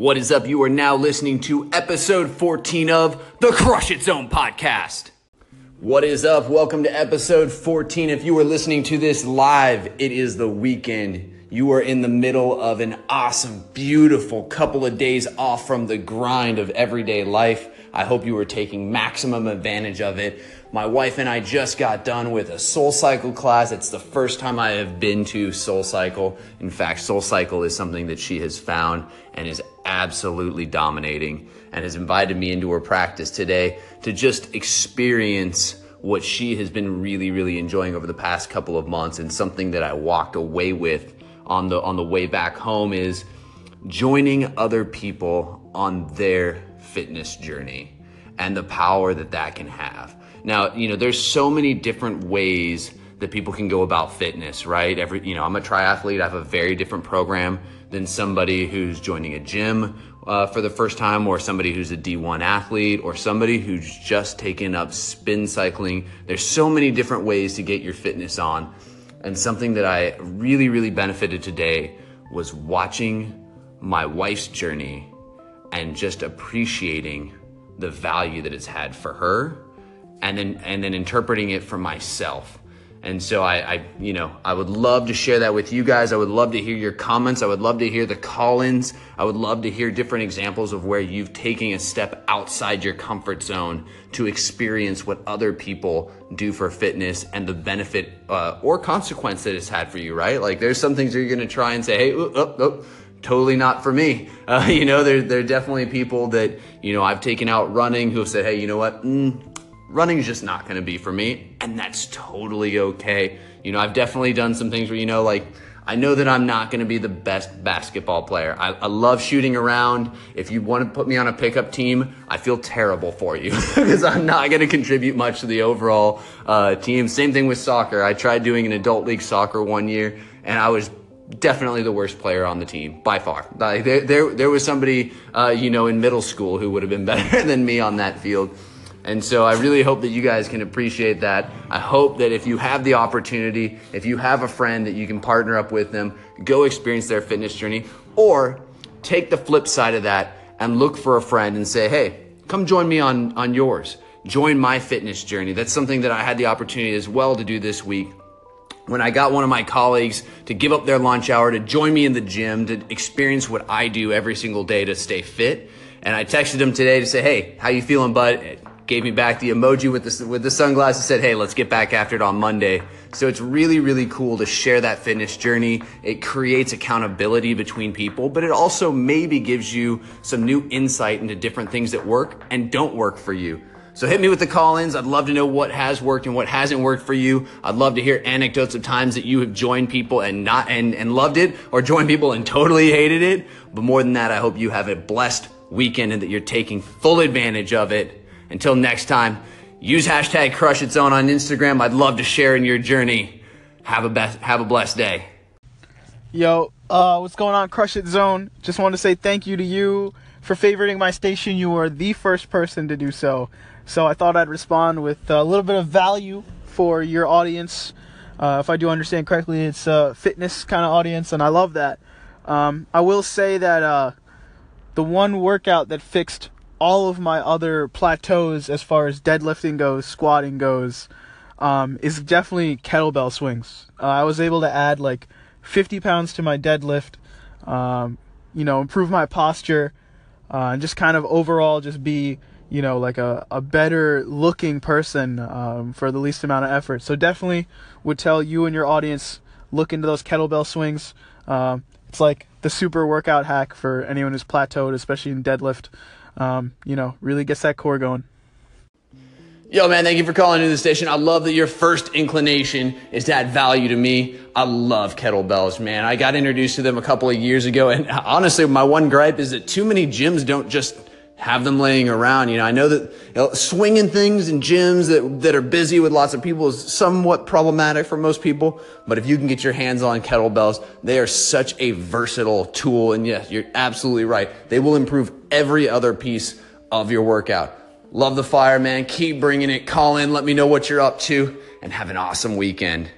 What is up? You are now listening to episode 14 of the Crush It Zone podcast. What is up? Welcome to episode 14. If you are listening to this live, it is the weekend. You are in the middle of an awesome, beautiful couple of days off from the grind of everyday life. I hope you are taking maximum advantage of it. My wife and I just got done with a SoulCycle class. It's the first time I have been to SoulCycle. In fact, SoulCycle is something that she has found and is absolutely dominating and has invited me into her practice today to just experience what she has been really, really enjoying over the past couple of months and something that I walked away with on the, on the way back home is joining other people on their fitness journey and the power that that can have. Now, you know, there's so many different ways that people can go about fitness, right? Every, you know, I'm a triathlete. I have a very different program than somebody who's joining a gym uh, for the first time, or somebody who's a D1 athlete, or somebody who's just taken up spin cycling. There's so many different ways to get your fitness on. And something that I really, really benefited today was watching my wife's journey and just appreciating the value that it's had for her and then and then interpreting it for myself. And so I, I, you know, I would love to share that with you guys. I would love to hear your comments. I would love to hear the call-ins. I would love to hear different examples of where you've taken a step outside your comfort zone to experience what other people do for fitness and the benefit uh, or consequence that it's had for you. Right? Like, there's some things you're going to try and say, "Hey, oh, oh, oh, totally not for me." Uh, you know, there there are definitely people that you know I've taken out running who have said, "Hey, you know what?" Mm, running's just not going to be for me. And that's totally okay. You know i've definitely done some things where you know like i know that i'm not going to be the best basketball player. I, I, love shooting around. If you want to put me on a pickup team i feel terrible for you because i'm not going to contribute much to the overall uh, team. Same thing with soccer. I tried doing an adult league soccer one year and i was definitely the worst player on the team by far. Like there, there, there was somebody, uh, you know, in middle school who would have been better than me on that field. And so I really hope that you guys can appreciate that. I hope that if you have the opportunity, if you have a friend that you can partner up with them, go experience their fitness journey, or take the flip side of that and look for a friend and say, hey, come join me on, on yours. Join my fitness journey. That's something that I had the opportunity as well to do this week when I got one of my colleagues to give up their lunch hour to join me in the gym to experience what I do every single day to stay fit. And I texted him today to say, "Hey, how you feeling, bud?" It gave me back the emoji with the, with the sunglasses, said, hey, let's get back after it on Monday. So it's really, really cool to share that fitness journey. It creates accountability between people, but it also maybe gives you some new insight into different things that work and don't work for you. So hit me with the call-ins. I'd love to know what has worked and what hasn't worked for you. I'd love to hear anecdotes of times that you have joined people and not and, and loved it or joined people and totally hated it. But more than that, I hope you have a blessed weekend and that you're taking full advantage of it. Until next time, use hashtag crush it zone on Instagram. I'd love to share in your journey. Have a best, have a blessed day. Yo, uh, what's going on, Crush It Zone? Just want to say thank you to you for favoriting my station. You are the first person to do so. So I thought I'd respond with a little bit of value for your audience. Uh, if I do understand correctly, it's a fitness kind of audience, and I love that. Um, I will say that uh, the one workout that fixed all of my other plateaus as far as deadlifting goes, squatting goes, um, is definitely kettlebell swings. Uh, I was able to add like 50 pounds to my deadlift, um, you know, improve my posture, uh, and just kind of overall just be, you know, like a, a better looking person um, for the least amount of effort. So definitely would tell you and your audience look into those kettlebell swings. Um, it's like the super workout hack for anyone who's plateaued, especially in deadlift um, you know, really gets that core going. Yo, man, thank you for calling into the station. I love that your first inclination is to add value to me. I love kettlebells, man. I got introduced to them a couple of years ago, and honestly, my one gripe is that too many gyms don't just have them laying around. You know, I know that you know, swinging things in gyms that, that are busy with lots of people is somewhat problematic for most people. But if you can get your hands on kettlebells, they are such a versatile tool. And yes, you're absolutely right. They will improve every other piece of your workout. Love the fire, man. Keep bringing it. Call in. Let me know what you're up to and have an awesome weekend.